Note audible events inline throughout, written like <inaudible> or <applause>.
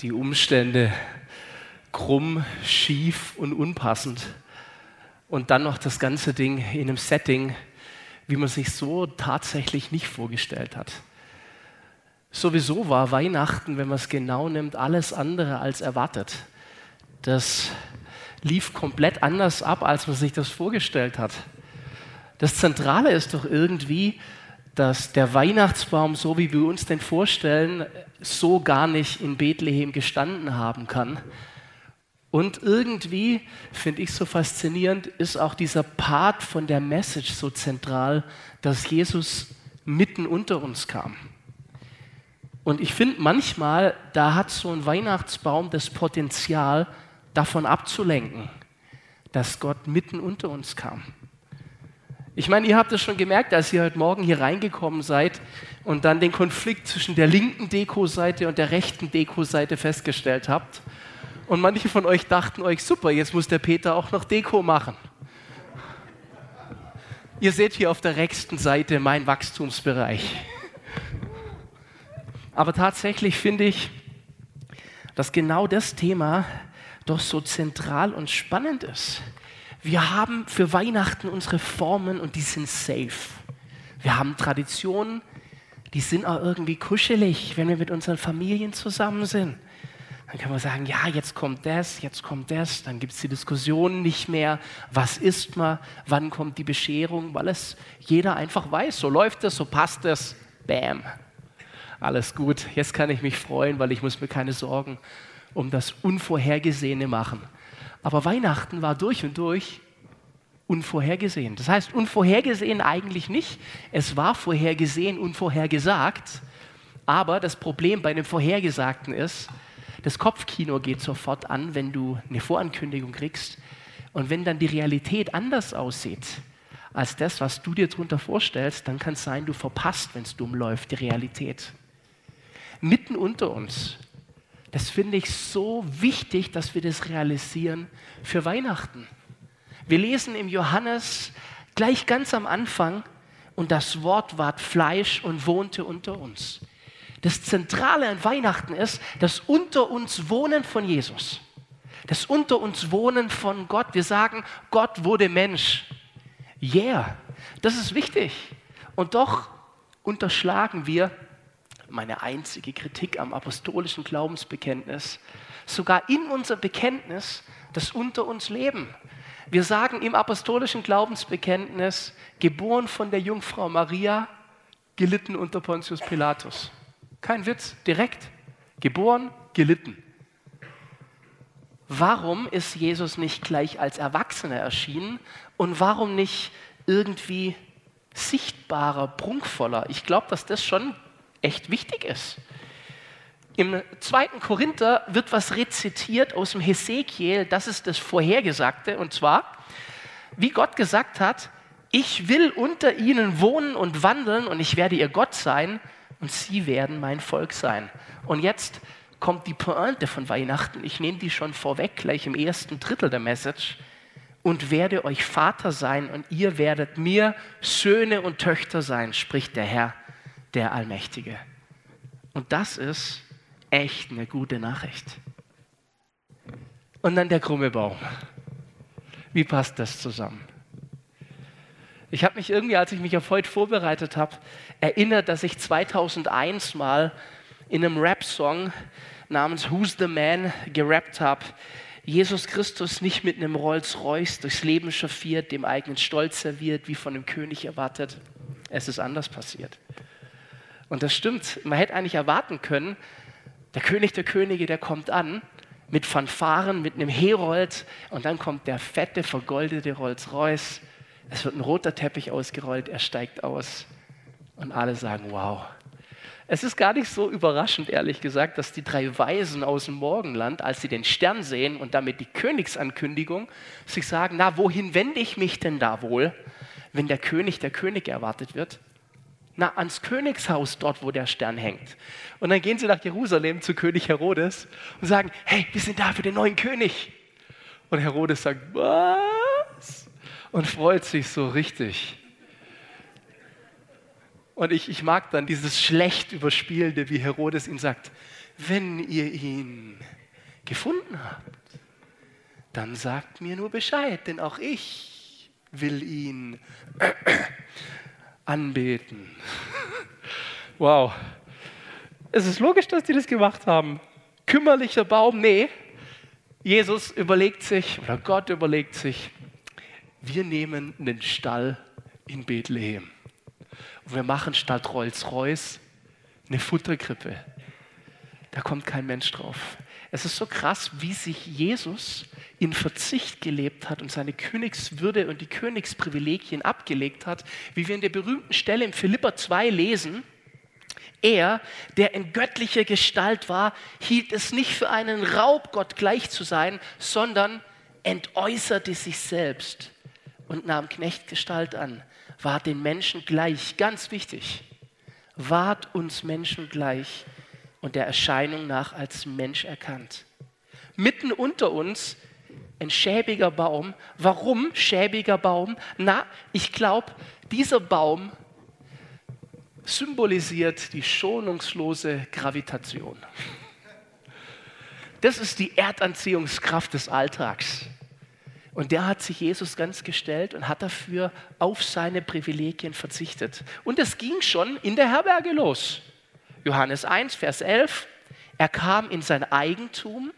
die Umstände krumm, schief und unpassend. Und dann noch das ganze Ding in einem Setting, wie man sich so tatsächlich nicht vorgestellt hat. Sowieso war Weihnachten, wenn man es genau nimmt, alles andere als erwartet. Das lief komplett anders ab, als man sich das vorgestellt hat. Das Zentrale ist doch irgendwie, dass der Weihnachtsbaum, so wie wir uns den vorstellen, so gar nicht in Bethlehem gestanden haben kann. Und irgendwie, finde ich so faszinierend, ist auch dieser Part von der Message so zentral, dass Jesus mitten unter uns kam. Und ich finde manchmal, da hat so ein Weihnachtsbaum das Potenzial, davon abzulenken, dass Gott mitten unter uns kam. Ich meine, ihr habt es schon gemerkt, als ihr heute Morgen hier reingekommen seid und dann den Konflikt zwischen der linken Deko-Seite und der rechten Deko-Seite festgestellt habt. Und manche von euch dachten euch, super, jetzt muss der Peter auch noch Deko machen. Ihr seht hier auf der rechten Seite mein Wachstumsbereich. Aber tatsächlich finde ich, dass genau das Thema doch so zentral und spannend ist. Wir haben für Weihnachten unsere Formen und die sind safe. Wir haben Traditionen, die sind auch irgendwie kuschelig, wenn wir mit unseren Familien zusammen sind. Dann kann man sagen, ja, jetzt kommt das, jetzt kommt das, dann gibt es die Diskussion nicht mehr, was ist man, wann kommt die Bescherung, weil es jeder einfach weiß, so läuft es, so passt es, bam, alles gut, jetzt kann ich mich freuen, weil ich muss mir keine Sorgen um das Unvorhergesehene machen. Aber Weihnachten war durch und durch unvorhergesehen. Das heißt, unvorhergesehen eigentlich nicht. Es war vorhergesehen, unvorhergesagt. Aber das Problem bei dem Vorhergesagten ist, das Kopfkino geht sofort an, wenn du eine Vorankündigung kriegst. Und wenn dann die Realität anders aussieht als das, was du dir darunter vorstellst, dann kann es sein, du verpasst, wenn es dumm läuft, die Realität. Mitten unter uns das finde ich so wichtig, dass wir das realisieren für Weihnachten. Wir lesen im Johannes gleich ganz am Anfang, und das Wort ward Fleisch und wohnte unter uns. Das Zentrale an Weihnachten ist das unter uns Wohnen von Jesus. Das unter uns Wohnen von Gott. Wir sagen, Gott wurde Mensch. Yeah, das ist wichtig. Und doch unterschlagen wir, meine einzige Kritik am apostolischen Glaubensbekenntnis, sogar in unser Bekenntnis, das unter uns leben. Wir sagen im apostolischen Glaubensbekenntnis, geboren von der Jungfrau Maria, gelitten unter Pontius Pilatus. Kein Witz, direkt. Geboren, gelitten. Warum ist Jesus nicht gleich als Erwachsener erschienen und warum nicht irgendwie sichtbarer, prunkvoller? Ich glaube, dass das schon echt wichtig ist. Im zweiten Korinther wird was rezitiert aus dem Hesekiel, das ist das Vorhergesagte, und zwar, wie Gott gesagt hat, ich will unter ihnen wohnen und wandeln und ich werde ihr Gott sein und sie werden mein Volk sein. Und jetzt kommt die Pointe von Weihnachten, ich nehme die schon vorweg, gleich im ersten Drittel der Message, und werde euch Vater sein und ihr werdet mir Söhne und Töchter sein, spricht der Herr der Allmächtige. Und das ist echt eine gute Nachricht. Und dann der krumme Baum. Wie passt das zusammen? Ich habe mich irgendwie, als ich mich auf heute vorbereitet habe, erinnert, dass ich 2001 mal in einem Rap-Song namens Who's the Man gerappt habe. Jesus Christus nicht mit einem Rolls-Royce durchs Leben chauffiert, dem eigenen Stolz serviert, wie von einem König erwartet. Es ist anders passiert. Und das stimmt. Man hätte eigentlich erwarten können, der König der Könige, der kommt an mit Fanfaren, mit einem Herold und dann kommt der fette, vergoldete Rolls-Royce. Es wird ein roter Teppich ausgerollt, er steigt aus und alle sagen, wow. Es ist gar nicht so überraschend, ehrlich gesagt, dass die drei Weisen aus dem Morgenland, als sie den Stern sehen und damit die Königsankündigung, sich sagen, na, wohin wende ich mich denn da wohl, wenn der König der König erwartet wird? Na, ans Königshaus dort, wo der Stern hängt. Und dann gehen sie nach Jerusalem zu König Herodes und sagen, hey, wir sind da für den neuen König. Und Herodes sagt, was? Und freut sich so richtig. Und ich, ich mag dann dieses schlecht überspielende, wie Herodes ihm sagt, wenn ihr ihn gefunden habt, dann sagt mir nur Bescheid, denn auch ich will ihn anbeten. <laughs> Wow. Es ist logisch, dass die das gemacht haben. Kümmerlicher Baum, nee. Jesus überlegt sich, oder Gott überlegt sich, wir nehmen einen Stall in Bethlehem. Und wir machen statt Rolls-Royce eine Futterkrippe. Da kommt kein Mensch drauf. Es ist so krass, wie sich Jesus in Verzicht gelebt hat und seine Königswürde und die Königsprivilegien abgelegt hat, wie wir in der berühmten Stelle im Philipper 2 lesen. Er, der in göttlicher Gestalt war, hielt es nicht für einen Raub, Gott gleich zu sein, sondern entäußerte sich selbst und nahm Knechtgestalt an, war den Menschen gleich, ganz wichtig, ward uns Menschen gleich und der Erscheinung nach als Mensch erkannt. Mitten unter uns ein schäbiger Baum. Warum schäbiger Baum? Na, ich glaube, dieser Baum symbolisiert die schonungslose Gravitation. Das ist die Erdanziehungskraft des Alltags. Und der hat sich Jesus ganz gestellt und hat dafür auf seine Privilegien verzichtet. Und es ging schon in der Herberge los. Johannes 1, Vers 11. Er kam in sein Eigentum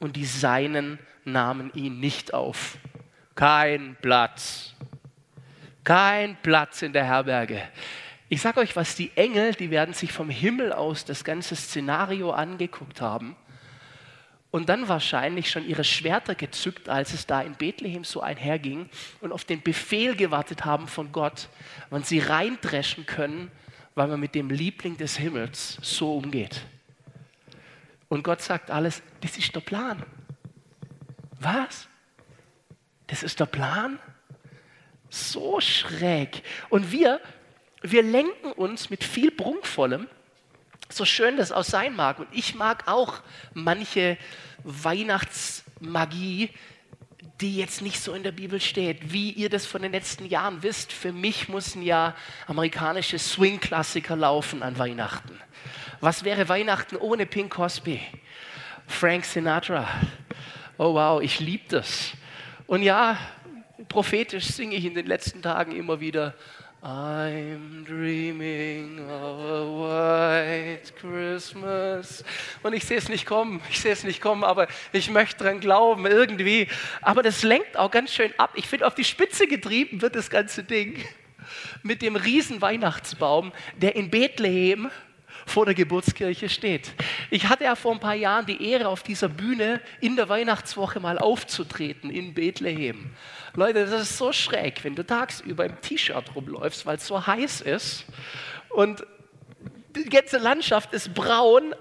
und die Seinen nahmen ihn nicht auf. Kein Platz. Kein Platz in der Herberge. Ich sage euch was, die Engel, die werden sich vom Himmel aus das ganze Szenario angeguckt haben und dann wahrscheinlich schon ihre Schwerter gezückt, als es da in Bethlehem so einherging und auf den Befehl gewartet haben von Gott, wann sie reindreschen können, weil man mit dem Liebling des Himmels so umgeht. Und Gott sagt alles, das ist der Plan. Was? Das ist der Plan? So schräg. Und wir, wir lenken uns mit viel Prunkvollem so schön das auch sein mag. Und ich mag auch manche Weihnachtsmagie, die jetzt nicht so in der Bibel steht. Wie ihr das von den letzten Jahren wisst, für mich müssen ja amerikanische Swing-Klassiker laufen an Weihnachten. Was wäre Weihnachten ohne Pink Cosby? Frank Sinatra. Oh wow, ich liebe das. Und ja, prophetisch singe ich in den letzten Tagen immer wieder I'm dreaming of a white Christmas. Und ich sehe es nicht kommen, ich sehe es nicht kommen, aber ich möchte dran glauben, irgendwie. Aber das lenkt auch ganz schön ab. Ich finde, auf die Spitze getrieben wird das ganze Ding mit dem riesen Weihnachtsbaum, der in Bethlehem vor der Geburtskirche steht. Ich hatte ja vor ein paar Jahren die Ehre, auf dieser Bühne in der Weihnachtswoche mal aufzutreten in Bethlehem. Leute, das ist so schräg, wenn du tagsüber im T-Shirt rumläufst, weil es so heiß ist und die ganze Landschaft ist braun,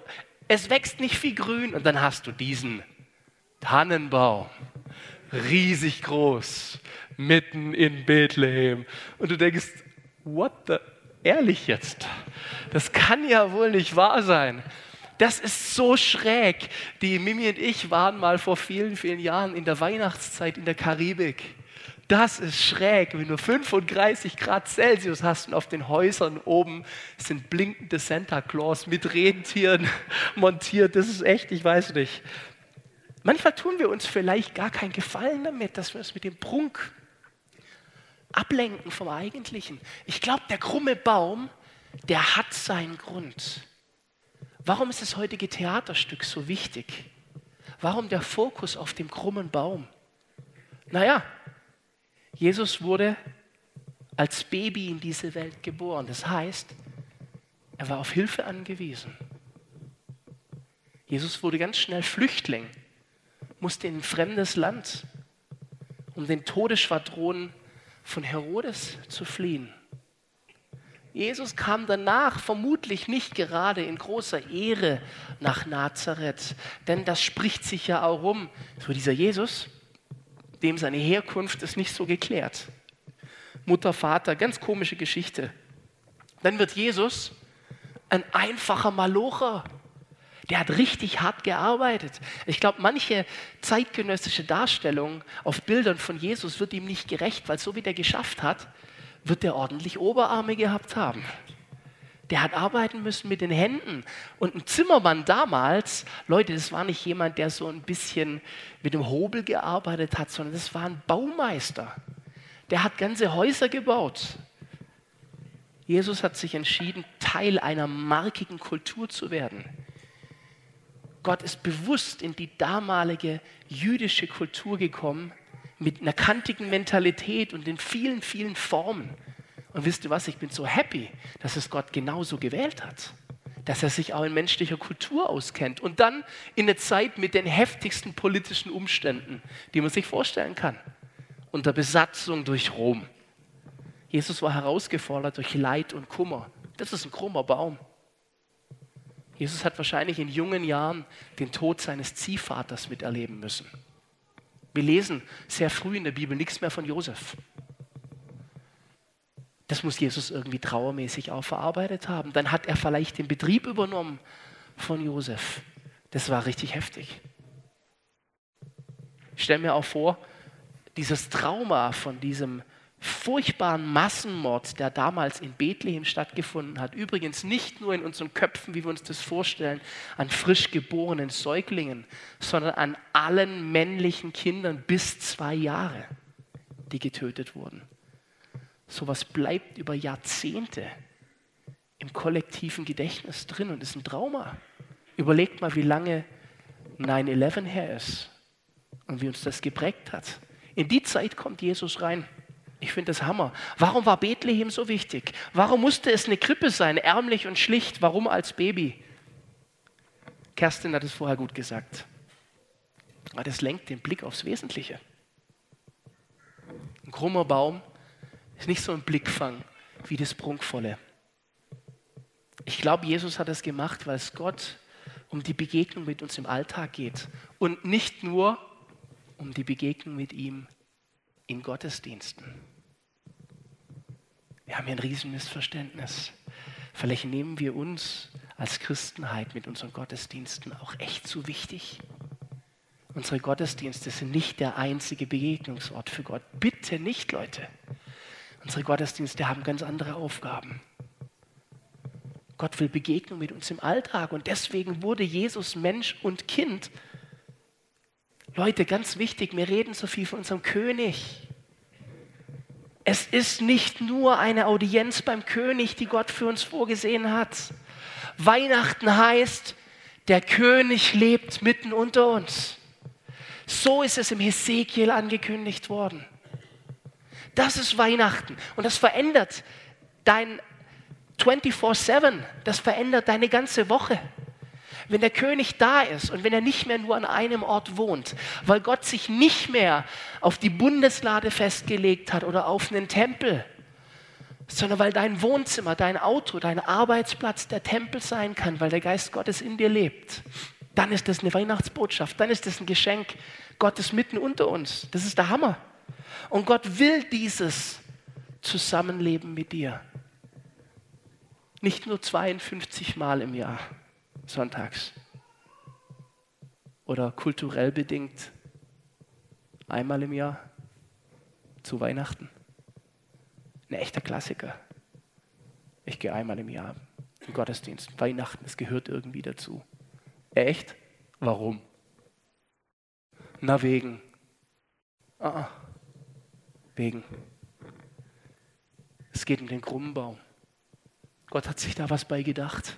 es wächst nicht viel Grün und dann hast du diesen Tannenbaum, riesig groß, mitten in Bethlehem. Und du denkst, what the, ehrlich jetzt? Das kann ja wohl nicht wahr sein. Das ist so schräg. Die Mimi und ich waren mal vor vielen, vielen Jahren in der Weihnachtszeit in der Karibik. Das ist schräg, wenn du 35 Grad Celsius hast und auf den Häusern oben sind blinkende Santa Claus mit Rentieren <laughs> montiert. Das ist echt, ich weiß nicht. Manchmal tun wir uns vielleicht gar keinen Gefallen damit, dass wir uns mit dem Prunk ablenken vom Eigentlichen. Ich glaube, der krumme Baum, der hat seinen Grund. Warum ist das heutige Theaterstück so wichtig? Warum der Fokus auf dem krummen Baum? Naja, Jesus wurde als Baby in diese Welt geboren. Das heißt, er war auf Hilfe angewiesen. Jesus wurde ganz schnell Flüchtling, musste in ein fremdes Land, um den Todesschwadronen von Herodes zu fliehen. Jesus kam danach vermutlich nicht gerade in großer Ehre nach Nazareth, denn das spricht sich ja auch rum. So dieser Jesus, dem seine Herkunft ist nicht so geklärt. Mutter, Vater, ganz komische Geschichte. Dann wird Jesus ein einfacher Malocher. Der hat richtig hart gearbeitet. Ich glaube, manche zeitgenössische Darstellung auf Bildern von Jesus wird ihm nicht gerecht, weil so wie der geschafft hat, wird er ordentlich Oberarme gehabt haben. Der hat arbeiten müssen mit den Händen. Und ein Zimmermann damals, Leute, das war nicht jemand, der so ein bisschen mit dem Hobel gearbeitet hat, sondern das war ein Baumeister. Der hat ganze Häuser gebaut. Jesus hat sich entschieden, Teil einer markigen Kultur zu werden. Gott ist bewusst in die damalige jüdische Kultur gekommen mit einer kantigen Mentalität und in vielen, vielen Formen. Und wisst ihr was, ich bin so happy, dass es Gott genauso gewählt hat. Dass er sich auch in menschlicher Kultur auskennt. Und dann in der Zeit mit den heftigsten politischen Umständen, die man sich vorstellen kann. Unter Besatzung durch Rom. Jesus war herausgefordert durch Leid und Kummer. Das ist ein krummer Baum. Jesus hat wahrscheinlich in jungen Jahren den Tod seines Ziehvaters miterleben müssen. Wir lesen sehr früh in der Bibel nichts mehr von Josef. Das muss Jesus irgendwie trauermäßig auch verarbeitet haben. Dann hat er vielleicht den Betrieb übernommen von Josef. Das war richtig heftig. Ich stelle mir auch vor, dieses Trauma von diesem furchtbaren Massenmord, der damals in Bethlehem stattgefunden hat, übrigens nicht nur in unseren Köpfen, wie wir uns das vorstellen, an frisch geborenen Säuglingen, sondern an allen männlichen Kindern bis zwei Jahre, die getötet wurden. Sowas bleibt über Jahrzehnte im kollektiven Gedächtnis drin und ist ein Trauma. Überlegt mal, wie lange 9-11 her ist und wie uns das geprägt hat. In die Zeit kommt Jesus rein. Ich finde das Hammer. Warum war Bethlehem so wichtig? Warum musste es eine Krippe sein, ärmlich und schlicht? Warum als Baby? Kerstin hat es vorher gut gesagt. Aber das lenkt den Blick aufs Wesentliche. Ein krummer Baum ist nicht so ein Blickfang wie das Prunkvolle. Ich glaube, Jesus hat das gemacht, weil es Gott um die Begegnung mit uns im Alltag geht und nicht nur um die Begegnung mit ihm in Gottesdiensten. Wir haben hier ein Riesenmissverständnis. Vielleicht nehmen wir uns als Christenheit mit unseren Gottesdiensten auch echt zu wichtig. Unsere Gottesdienste sind nicht der einzige Begegnungsort für Gott. Bitte nicht, Leute. Unsere Gottesdienste haben ganz andere Aufgaben. Gott will Begegnung mit uns im Alltag und deswegen wurde Jesus Mensch und Kind Leute, ganz wichtig, wir reden so viel von unserem König. Es ist nicht nur eine Audienz beim König, die Gott für uns vorgesehen hat. Weihnachten heißt, der König lebt mitten unter uns. So ist es im Hesekiel angekündigt worden. Das ist Weihnachten und das verändert dein 24-7, das verändert deine ganze Woche. Wenn der König da ist und wenn er nicht mehr nur an einem Ort wohnt, weil Gott sich nicht mehr auf die Bundeslade festgelegt hat oder auf einen Tempel, sondern weil dein Wohnzimmer, dein Auto, dein Arbeitsplatz der Tempel sein kann, weil der Geist Gottes in dir lebt, dann ist das eine Weihnachtsbotschaft, dann ist das ein Geschenk Gottes mitten unter uns. Das ist der Hammer. Und Gott will dieses Zusammenleben mit dir. Nicht nur 52 Mal im Jahr sonntags. Oder kulturell bedingt einmal im Jahr zu Weihnachten. Ein echter Klassiker. Ich gehe einmal im Jahr im Gottesdienst. Weihnachten, es gehört irgendwie dazu. Echt? Warum? Na, wegen. Ah, ah, wegen. Es geht um den krummen Baum. Gott hat sich da was bei gedacht.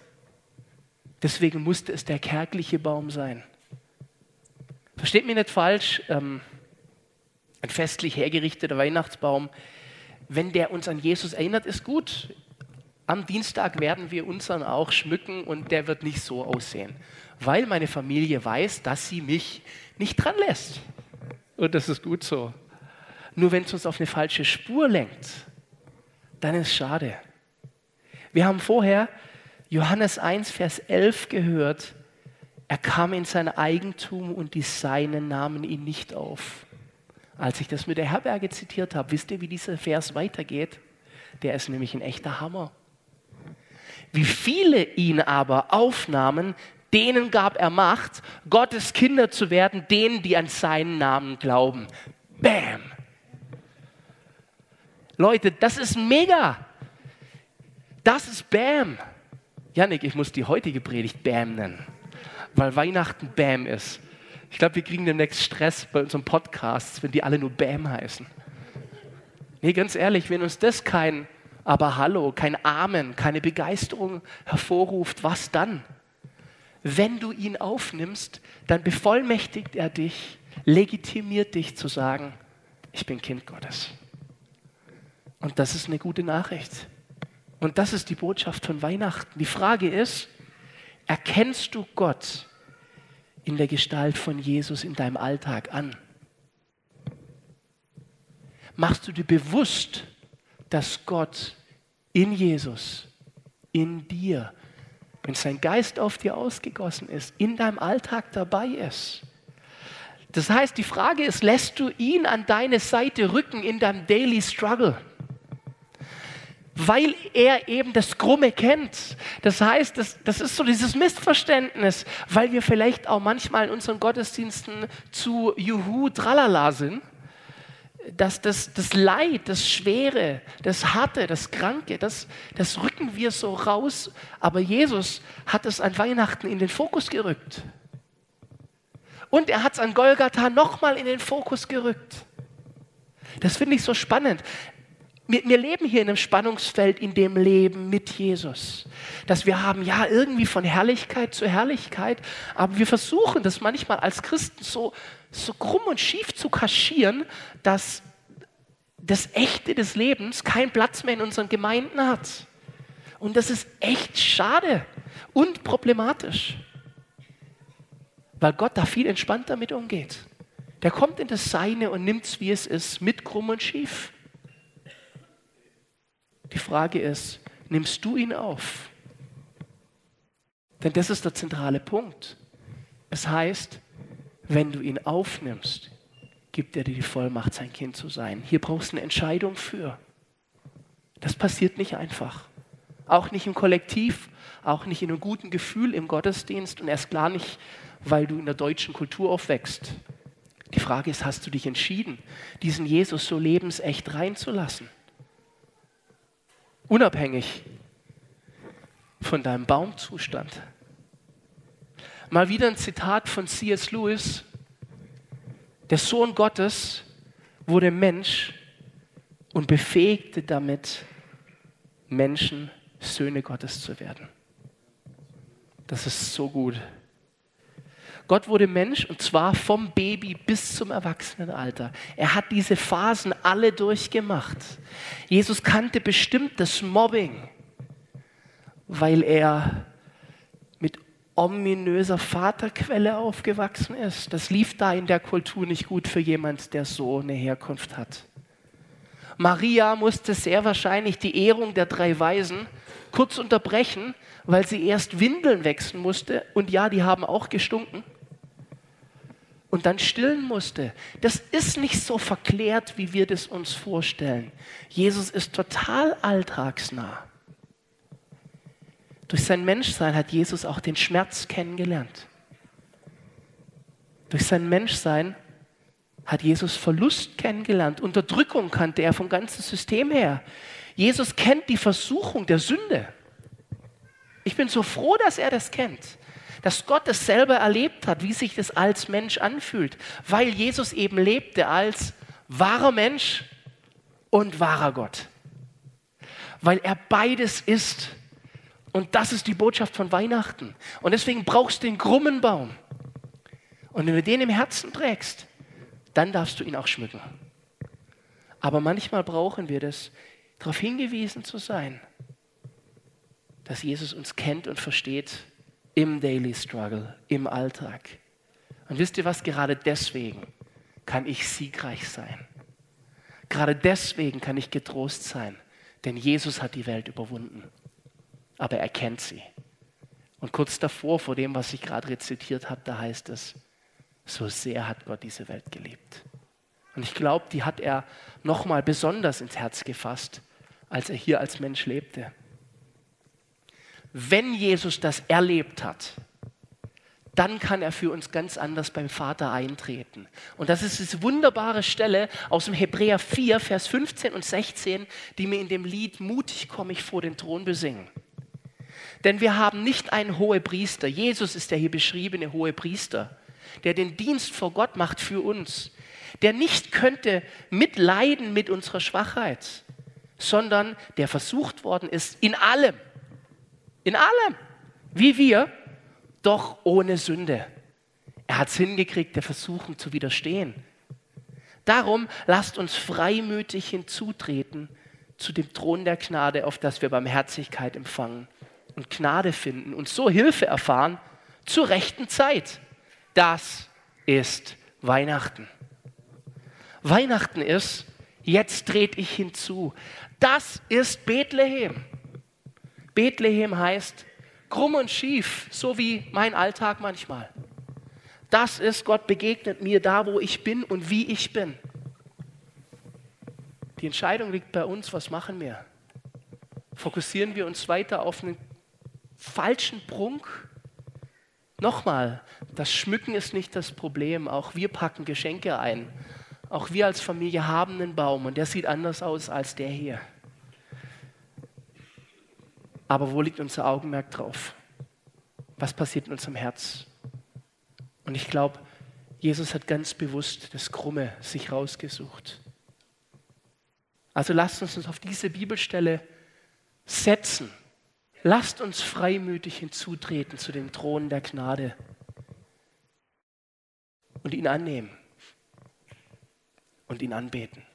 Deswegen musste es der kärgliche Baum sein. Versteht mich nicht falsch, ähm, ein festlich hergerichteter Weihnachtsbaum, wenn der uns an Jesus erinnert, ist gut. Am Dienstag werden wir unseren auch schmücken und der wird nicht so aussehen, weil meine Familie weiß, dass sie mich nicht dran lässt. Und das ist gut so. Nur wenn es uns auf eine falsche Spur lenkt, dann ist es schade. Wir haben vorher Johannes 1, Vers 11 gehört, er kam in sein Eigentum und die Seinen nahmen ihn nicht auf. Als ich das mit der Herberge zitiert habe, wisst ihr, wie dieser Vers weitergeht? Der ist nämlich ein echter Hammer. Wie viele ihn aber aufnahmen, denen gab er Macht, Gottes Kinder zu werden, denen, die an seinen Namen glauben. Bam! Leute, das ist mega. Das ist Bam. Janik, ich muss die heutige Predigt Bam nennen, weil Weihnachten Bam ist. Ich glaube, wir kriegen demnächst Stress bei unserem Podcast, wenn die alle nur Bam heißen. Nee, ganz ehrlich, wenn uns das kein Aber Hallo, kein Amen, keine Begeisterung hervorruft, was dann? Wenn du ihn aufnimmst, dann bevollmächtigt er dich, legitimiert dich zu sagen, ich bin Kind Gottes. Und das ist eine gute Nachricht. Und das ist die Botschaft von Weihnachten. Die Frage ist, erkennst du Gott in der Gestalt von Jesus in deinem Alltag an? Machst du dir bewusst, dass Gott in Jesus, in dir, wenn sein Geist auf dir ausgegossen ist, in deinem Alltag dabei ist? Das heißt, die Frage ist, lässt du ihn an deine Seite rücken in deinem Daily Struggle? Weil er eben das Krumme kennt. Das heißt, das, das ist so dieses Missverständnis, weil wir vielleicht auch manchmal in unseren Gottesdiensten zu Juhu, Tralala sind, dass das, das Leid, das Schwere, das Harte, das Kranke, das, das rücken wir so raus, aber Jesus hat es an Weihnachten in den Fokus gerückt. Und er hat es an Golgatha nochmal in den Fokus gerückt. Das finde ich so spannend wir, wir, leben hier in einem Spannungsfeld in dem Leben mit Jesus. Dass wir haben, ja, irgendwie von Herrlichkeit zu Herrlichkeit, aber wir versuchen das manchmal als Christen so, so krumm und schief zu kaschieren, dass das Echte des Lebens keinen Platz mehr in unseren Gemeinden hat. Und das ist echt schade und problematisch, weil Gott da viel entspannter mit umgeht. Der kommt in das Seine und nimmt es, wie es ist, mit krumm und schief. Die Frage ist, nimmst du ihn auf? Denn das ist der zentrale Punkt. Es heißt, wenn du ihn aufnimmst, gibt er dir die Vollmacht, sein Kind zu sein. Hier brauchst du eine Entscheidung für. Das passiert nicht einfach. Auch nicht im Kollektiv, auch nicht in einem guten Gefühl im Gottesdienst und erst klar nicht, weil du in der deutschen Kultur aufwächst. Die Frage ist, hast du dich entschieden, diesen Jesus so lebensecht reinzulassen? Unabhängig von deinem Baumzustand. Mal wieder ein Zitat von C.S. Lewis. Der Sohn Gottes wurde Mensch und befähigte damit Menschen, Söhne Gottes zu werden. Das ist so gut. Gott wurde Mensch und zwar vom Baby bis zum Erwachsenenalter. Er hat diese Phasen alle durchgemacht. Jesus kannte bestimmt das Mobbing, weil er mit ominöser Vaterquelle aufgewachsen ist. Das lief da in der Kultur nicht gut für jemand, der so eine Herkunft hat. Maria musste sehr wahrscheinlich die Ehrung der drei Weisen kurz unterbrechen, weil sie erst Windeln wechseln musste. Und ja, die haben auch gestunken und dann stillen musste. Das ist nicht so verklärt, wie wir das uns vorstellen. Jesus ist total alltagsnah. Durch sein Menschsein hat Jesus auch den Schmerz kennengelernt. Durch sein Menschsein hat Jesus Verlust kennengelernt. Unterdrückung kannte er vom ganzen System her. Jesus kennt die Versuchung der Sünde. Ich bin so froh, dass er das kennt dass Gott es selber erlebt hat, wie sich das als Mensch anfühlt, weil Jesus eben lebte als wahrer Mensch und wahrer Gott. Weil er beides ist. Und das ist die Botschaft von Weihnachten. Und deswegen brauchst du den krummen Baum. Und wenn du den im Herzen trägst, dann darfst du ihn auch schmücken. Aber manchmal brauchen wir das, darauf hingewiesen zu sein, dass Jesus uns kennt und versteht im Daily Struggle, im Alltag. Und wisst ihr was? Gerade deswegen kann ich siegreich sein. Gerade deswegen kann ich getrost sein, denn Jesus hat die Welt überwunden. Aber er kennt sie. Und kurz davor, vor dem, was ich gerade rezitiert habe, da heißt es, so sehr hat Gott diese Welt geliebt. Und ich glaube, die hat er nochmal besonders ins Herz gefasst, als er hier als Mensch lebte wenn Jesus das erlebt hat, dann kann er für uns ganz anders beim Vater eintreten. Und das ist diese wunderbare Stelle aus dem Hebräer 4, Vers 15 und 16, die mir in dem Lied Mutig komme ich vor den Thron besingen. Denn wir haben nicht einen hohen Priester. Jesus ist der hier beschriebene hohe Priester, der den Dienst vor Gott macht für uns, der nicht könnte mitleiden mit unserer Schwachheit, sondern der versucht worden ist in allem, in allem, wie wir, doch ohne Sünde. Er hat es hingekriegt, der Versuchung zu widerstehen. Darum lasst uns freimütig hinzutreten zu dem Thron der Gnade, auf das wir Barmherzigkeit empfangen und Gnade finden und so Hilfe erfahren zur rechten Zeit. Das ist Weihnachten. Weihnachten ist, jetzt trete ich hinzu. Das ist Bethlehem. Bethlehem heißt krumm und schief, so wie mein Alltag manchmal. Das ist, Gott begegnet mir da, wo ich bin und wie ich bin. Die Entscheidung liegt bei uns, was machen wir? Fokussieren wir uns weiter auf einen falschen Prunk? Nochmal, das Schmücken ist nicht das Problem. Auch wir packen Geschenke ein. Auch wir als Familie haben einen Baum und der sieht anders aus als der hier. Aber wo liegt unser Augenmerk drauf? Was passiert in unserem Herz? Und ich glaube, Jesus hat ganz bewusst das Krumme sich rausgesucht. Also lasst uns uns auf diese Bibelstelle setzen. Lasst uns freimütig hinzutreten zu dem Thron der Gnade und ihn annehmen und ihn anbeten.